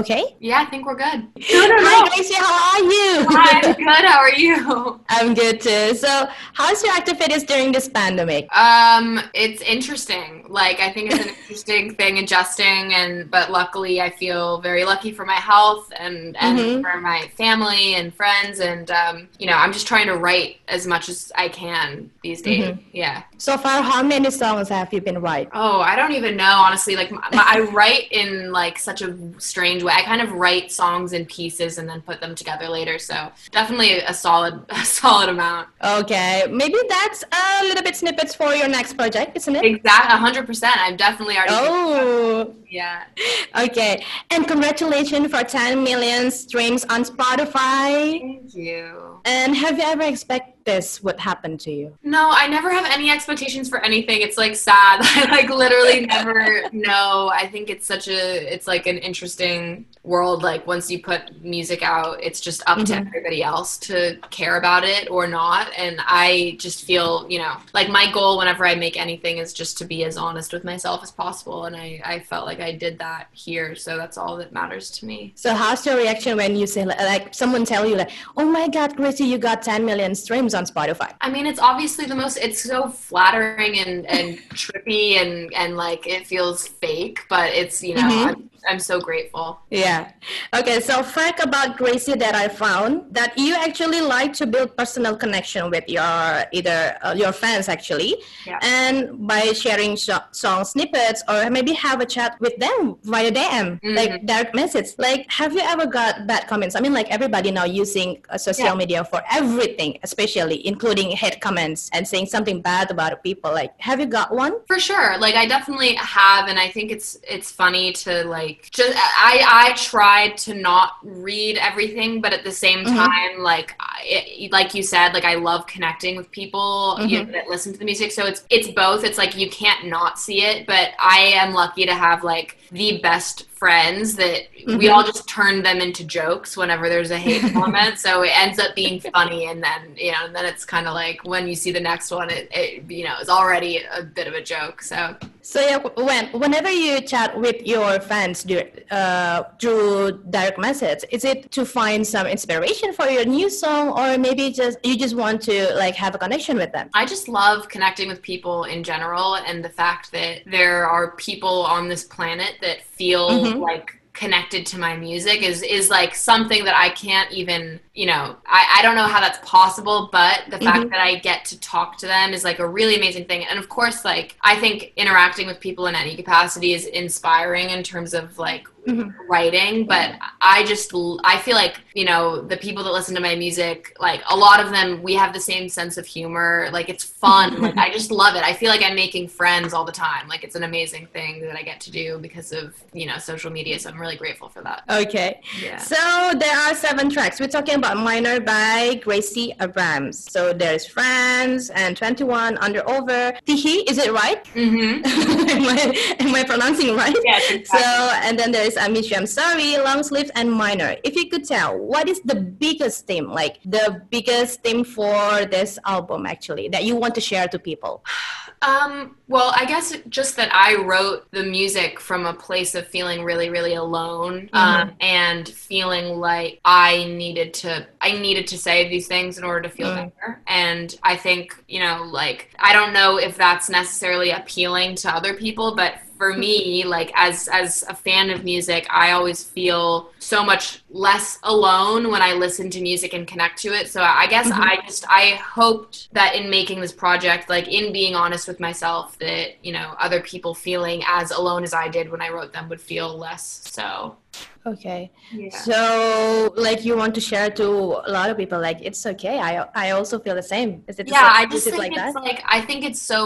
okay? Yeah, I think we're good. Hi, Gracie. How are you? Hi, I'm good. How are you? I'm good too. So, how's your activities during this pandemic? Um, it's interesting. Like, I think it's an interesting thing adjusting, and but luckily, I feel very lucky for my health and and Mhm. for my family and friends, and um, you know, I'm just trying to write as much as I can these days. Mhm. Yeah. So far, how many songs have you been writing? Oh, I don't even know, honestly. Like, my, my- I write in like such a strange way. I kind of write songs in pieces and then put them together later. So definitely a solid, a solid amount. Okay, maybe that's a little bit snippets for your next project, isn't it? Exact, hundred percent. I'm definitely already. Oh, Yeah. okay. And congratulations for 10 million streams on Spotify. Thank you. And have you ever expected this would happen to you? No, I never have any expectations for anything. It's like sad. I like literally never know. I think it's such a it's like an interesting world like once you put music out, it's just up to Mhm. everybody else to care about it or not. And I just feel, you know, like my goal whenever I make anything is just to be as honest with myself as possible and I I felt like I did that here, so that's all that matters to me. So how's your reaction when you say like, like someone tell you like, oh my God, Gracie, you got 10 million streams on Spotify? I mean, it's obviously the most. It's so flattering and and trippy and and like it feels fake, but it's you know Mhm. I'm, so grateful. Yeah. Okay. So fact about Gracie that I found that you actually like to build personal connection with your either uh, your fans actually, Yeah. and by sharing sh- song snippets or maybe have a chat with them via DM, like direct message. Like, have you ever got bad comments? I mean, like everybody now using uh, social Yeah. media for everything, especially including hate comments and saying something bad about people. Like, have you got one? For sure. Like I definitely have and I think it's it's funny to like just I I tried to not read everything but at the same Mhm. time like it, like you said like I love connecting with people you know, that listen to the music. So it's it's both. It's like you can't not see it but I am lucky to have like the best friends that we Mhm. all just turn them into jokes whenever there's a hate comment. So it ends up being funny and then you know and then it's kind of like when you see the next one it, it you know is already a bit of a joke. So So yeah, when whenever you chat with your fans uh, through direct message, is it to find some inspiration for your new song, or maybe just you just want to like have a connection with them? I just love connecting with people in general and the fact that there are people on this planet that feel Mhm. like connected to my music is is like something that I can't even you know I, I don't know how that's possible but the fact Mhm. that I get to talk to them is like a really amazing thing and of course like I think interacting with people in any capacity is inspiring in terms of like Mhm. writing but i just i feel like you know the people that listen to my music like a lot of them we have the same sense of humor like it's fun like i just love it i feel like i'm making friends all the time like it's an amazing thing that i get to do because of you know social media so i'm really grateful for that Okay. yeah So there are seven tracks. We're talking about Minor by Gracie Abrams. So there's Friends and 21 Under Over. Tehe, is it right? mm-hmm. am, I, am I pronouncing right? yes So, and then there is I Miss You, I'm Sorry, Long Sleeves, and Minor. If you could tell, what is the biggest theme, like the biggest theme for this album actually, that you want to share to people? Um, well, I guess just that I wrote the music from a place of feeling really, really alone, um, and feeling like I needed to, I needed to say these things in order to feel Mm. better. And I think, you know, like I don't know if that's necessarily appealing to other people, but for me, like as as a fan of music, I always feel so much less alone when I listen to music and connect to it. So I guess Mhm. I just I hoped that in making this project, like in being honest with myself, that you know other people feeling as alone as I did when I wrote them would feel less. So Okay. yeah. So, like, you want to share to a lot of people, like, it's okay. I I also feel the same. Is it? yeah same- i is just it think like it's that? like i think it's so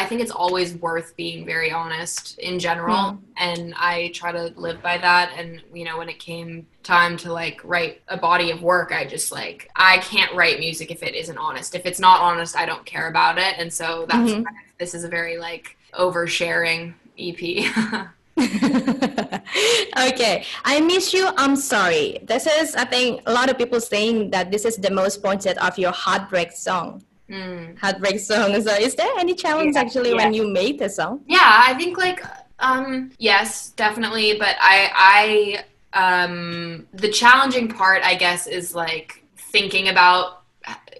i think it's always worth being very honest in general Mm. and i try to live by that and you know when it came time to like write a body of work i just like i can't write music if it isn't honest if it's not honest i don't care about it and so that's Mhm. kind of- this is a very like oversharing ep okay, I miss you. I'm sorry. This is, I think, a lot of people saying that this is the most pointed of your heartbreak song. Mm. Heartbreak song. So, is there any challenge Yeah, actually when you made the song? Yeah, I think like um yes, definitely, but I I um, the challenging part, I guess, is like thinking about,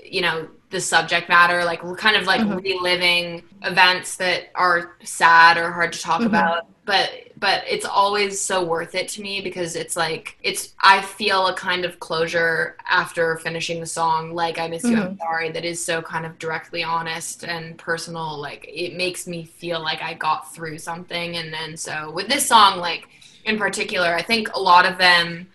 you know, the subject matter. Like we're kind of like Mhm. reliving events that are sad or hard to talk Mhm. about. But but it's always so worth it to me because it's like it's I feel a kind of closure after finishing the song like I miss you I'm sorry that is so kind of directly honest and personal like it makes me feel like I got through something and then so with this song like in particular I think a lot of them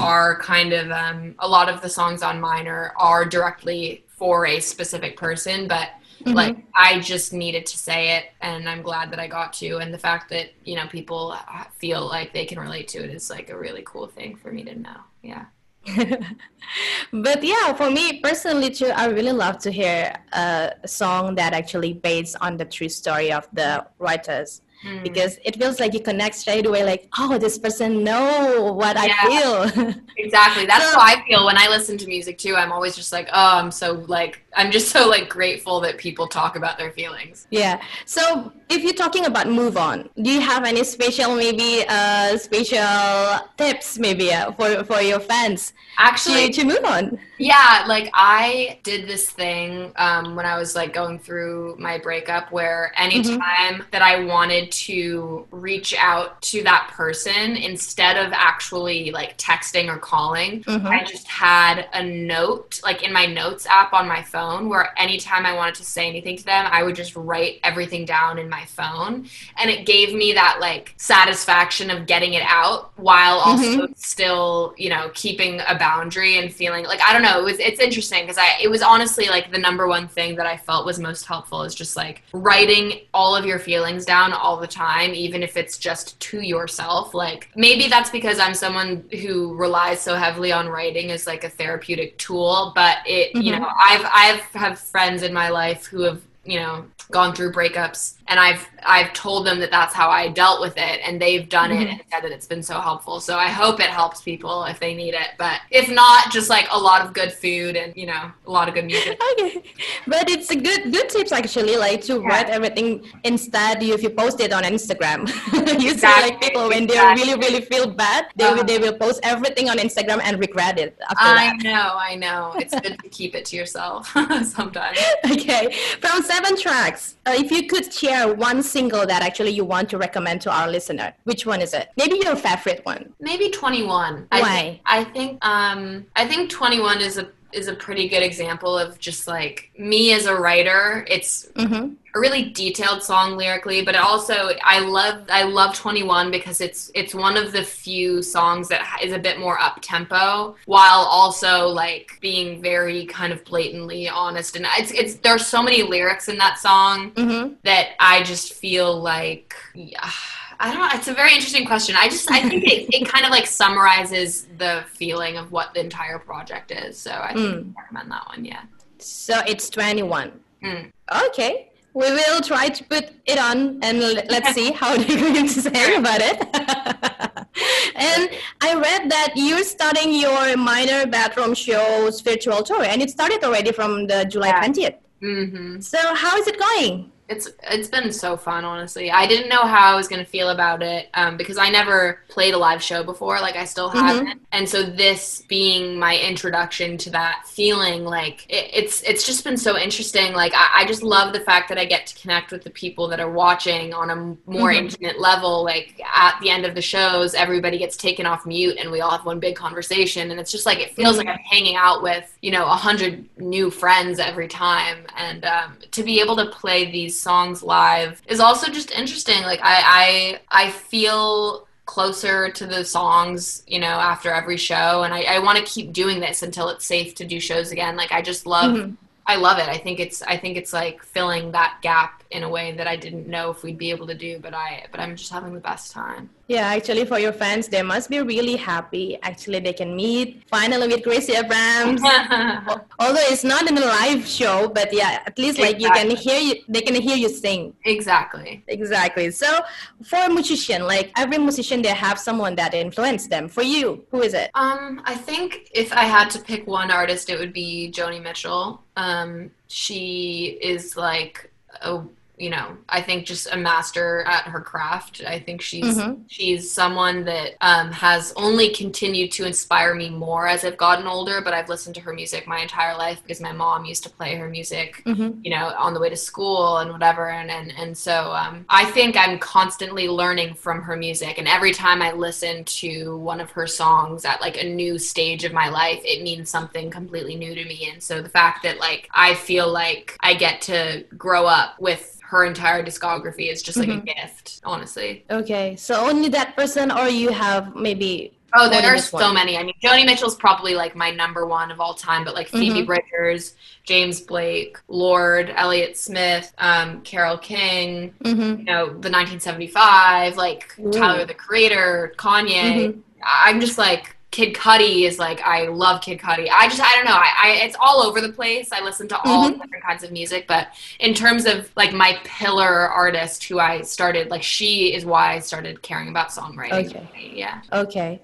are kind of um, a lot of the songs on minor are directly for a specific person but Mhm. like i just needed to say it and i'm glad that i got to and the fact that you know people feel like they can relate to it is like a really cool thing for me to know yeah but yeah, for me personally too, I really love to hear a song that actually based on the true story of the writers. Mm. Because it feels like you connect straight away, like, oh, this person know what I feel. exactly that's So- how i feel when i listen to music too i'm always just like oh i'm so like i'm just so like grateful that people talk about their feelings yeah. So if you're talking about move on, do you have any special maybe uh special tips maybe uh, for for your fans actually to, to move on? Yeah, like I did this thing um, when I was like going through my breakup where anytime that I wanted to reach out to that person instead of actually like texting or calling, Mhm. I just had a note like in my notes app on my phone where anytime I wanted to say anything to them, I would just write everything down in my phone. And it gave me that like satisfaction of getting it out while also still, you know, keeping a boundary and feeling like I don't know, it was it's interesting because I it was honestly like the number one thing that I felt was most helpful is just like writing all of your feelings down all the time, even if it's just to yourself. Like maybe that's because I'm someone who relies so heavily on writing as like a therapeutic tool, but it you Mhm. know, I've I've have friends in my life who have you know gone through breakups and I've I've told them that that's how I dealt with it and they've done it Mhm. and said that it's been so helpful. So I hope it helps people if they need it. But if not, just like a lot of good food and you know a lot of good music. okay but it's a good good tips actually like to Yeah. write everything instead if you post it on instagram you see like people when exactly. they really really feel bad they, will, Uh-huh. they will post everything on instagram and regret it I that know, I know. It's good to keep it to yourself sometimes. okay from seven tracks uh, if you could share one single that actually you want to recommend to our listener which one is it maybe your favorite one Maybe 21. I Why? think, I think um I think 21 is a is a pretty good example of just like me as a writer. It's mm-hmm. a really detailed song lyrically, but also I love I love 21 because it's it's one of the few songs that is a bit more up tempo while also like being very kind of blatantly honest and it's it's there's so many lyrics in that song Mm-hmm. that I just feel like yeah, I don't know. It's a very interesting question. I just I think it, it kind of like summarizes the feeling of what the entire project is. So I think Mm. Recommend that one. Yeah. so it's 21 Mm. Okay. We will try to put it on and l- let's see how they're going to say about it. and I read that you're starting your minor bathroom shows virtual tour and it started already from the July Yeah. 20th. hmm So how is it going? It's it's been so fun, honestly. I didn't know how I was gonna feel about it um, because I never played a live show before. Like I still Mhm. haven't, and so this being my introduction to that feeling, like it, it's it's just been so interesting. Like I, I just love the fact that I get to connect with the people that are watching on a more Mhm. intimate level. Like at the end of the shows, everybody gets taken off mute, and we all have one big conversation, and it's just like it feels Mhm. like I'm hanging out with you know a hundred new friends every time, and um, to be able to play these songs live is also just interesting. Like I I I feel closer to the songs, you know, after every show, and I, I want to keep doing this until it's safe to do shows again. Like I just love Mhm. I love it. I think it's I think it's like filling that gap in a way that I didn't know if we'd be able to do, but I but I'm just having the best time. Yeah, actually, for your fans, they must be really happy. Actually, they can meet finally with Gracie Abrams. Although it's not in a live show, but yeah, at least like you can hear you, they can hear you sing. exactly. Exactly. So for a musician, like every musician, they have someone that influenced them. For you, who is it? Um, I think if I had to pick one artist, it would be Joni Mitchell. Um, she is like a you know, I think just a master at her craft. I think she's Mhm. she's someone that um, has only continued to inspire me more as I've gotten older. But I've listened to her music my entire life because my mom used to play her music Mhm. you know, on the way to school and whatever. And and, and so um, I think I'm constantly learning from her music. And every time I listen to one of her songs at like a new stage of my life, it means something completely new to me. And so the fact that like I feel like I get to grow up with her entire discography is just like a gift, honestly. Okay, so only that person, or you have maybe. Oh, there are so one? many. I mean, Joni Mitchell's probably like my number one of all time, but like Phoebe Mhm. Bridgers, James Blake, Lorde, Elliott Smith, um, Carole King, Mhm. you know, the 1975, like Ooh. Tyler the Creator, Kanye. Mhm. I'm just like Kid Cudi is like I love Kid Cudi. I just I don't know. I, I it's all over the place. I listen to all Mhm. different kinds of music, but in terms of like my pillar artist who I started, like she is why I started caring about songwriting. Okay. Yeah. Okay.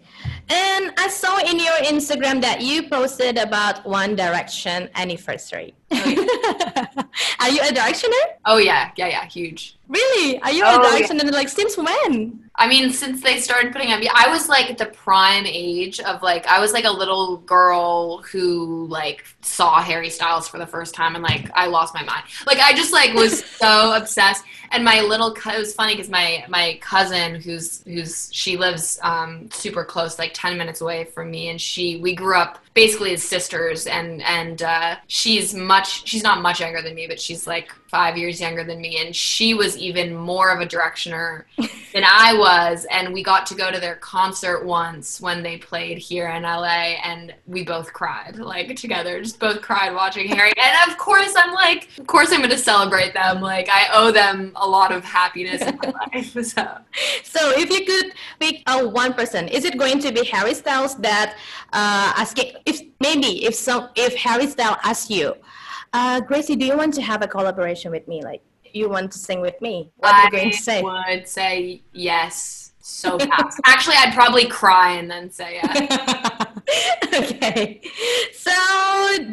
And I saw in your Instagram that you posted about One Direction anniversary. Are you a Directioner? Oh yeah, yeah, yeah, huge. Really? Are you Oh, a yeah. Directioner? Like since when? I mean, since they started putting up, I was like the prime age of like, I was like a little girl who like saw Harry Styles for the first time and like I lost my mind. Like I just like was so obsessed. And my little, co- it was funny because my my cousin, who's who's she lives um, super close, like ten minutes away from me, and she we grew up basically as sisters, and and uh, she's much, she's not much younger than me, but she's like five years younger than me, and she was even more of a directioner than I was, and we got to go to their concert once when they played here in LA, and we both cried like together, just both cried watching Harry. And of course, I'm like, of course, I'm going to celebrate them. Like, I owe them a lot of happiness in my life. So, So if you could pick a one person, is it going to be Harry Styles that uh, asking if maybe if some if Harry Styles asks you, uh, Gracie, do you want to have a collaboration with me? Like you want to sing with me? What are you going to say? I would say yes so fast. Actually, I'd probably cry and then say yes. okay. So,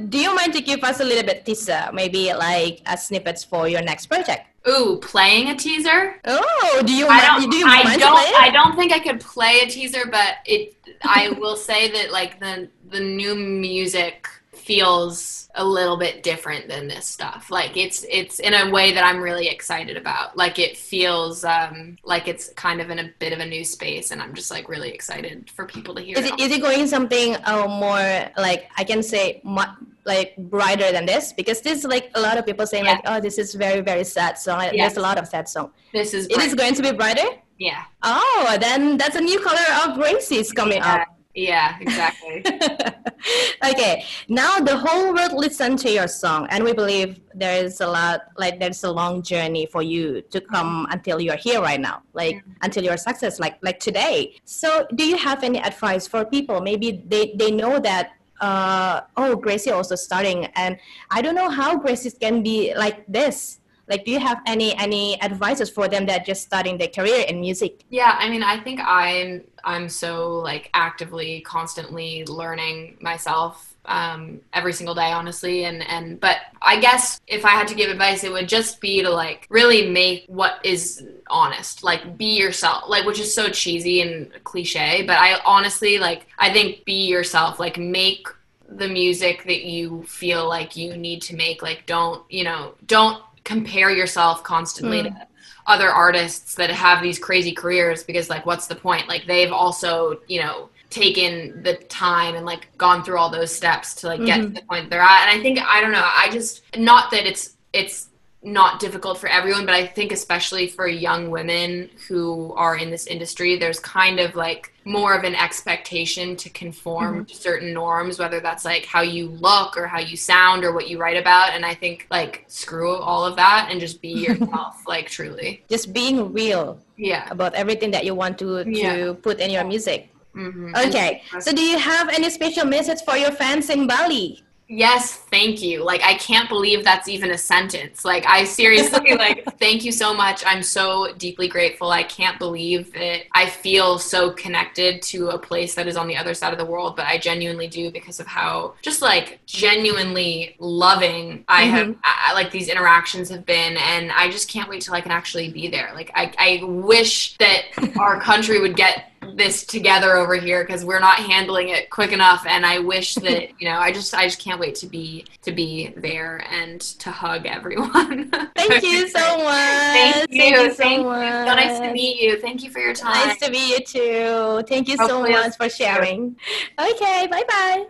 do you mind to give us a little bit teaser, maybe like a snippets for your next project? Ooh, playing a teaser? Oh, do you I mind? don't. do you I don't. to play it? I don't think I could play a teaser, but it. I will say that like the the new music feels a little bit different than this stuff. Like it's it's in a way that I'm really excited about. Like it feels um like it's kind of in a bit of a new space, and I'm just like really excited for people to hear. Is it it, is it going something uh, more like I can say mu- like brighter than this? Because this is like a lot of people saying like, oh, this is very very sad song. Like, Yeah. There's a lot of sad song. this is. It is going to be brighter. Yeah. Oh, then that's a new color of Gracie's coming Yeah. up. Yeah. Exactly. okay, now the whole world listen to your song, and we believe there is a lot, like there's a long journey for you to come until you're here right now, like until your success, like like today. So, do you have any advice for people? Maybe they they know that. Uh, oh, Gracie also starting, and I don't know how Gracie can be like this. Like, do you have any any advices for them that just starting their career in music? Yeah, I mean, I think I'm I'm so like actively, constantly learning myself um, every single day, honestly. And and but I guess if I had to give advice, it would just be to like really make what is honest, like be yourself, like which is so cheesy and cliche. But I honestly like I think be yourself, like make the music that you feel like you need to make. Like don't you know don't compare yourself constantly mm. to other artists that have these crazy careers because like what's the point? Like they've also you know taken the time and like gone through all those steps to like get mm-hmm. to the point they're at. And i think i don't know i just not that it's it's not difficult for everyone but i think especially for young women who are in this industry there's kind of like more of an expectation to conform to certain norms whether that's like how you look or how you sound or what you write about and i think like screw all of that and just be yourself like truly Just being real yeah about everything that you want to to Yeah. put in your music. hmm Okay. So do you have any special message for your fans in Bali? Yes, thank you. Like I can't believe that's even a sentence. Like I seriously like thank you so much. I'm so deeply grateful. I can't believe that I feel so connected to a place that is on the other side of the world, but I genuinely do because of how just like genuinely loving I have Mhm. I, like these interactions have been and I just can't wait till I can actually be there. Like I I wish that our country would get this together over here because we're not handling it quick enough and i wish that you know i just i just can't wait to be to be there and to hug everyone Thank you so much. thank you so thank you much. so nice to meet you thank you for your time Nice to meet you too. Thank you so Hopefully I'll much for sharing. Okay, bye bye.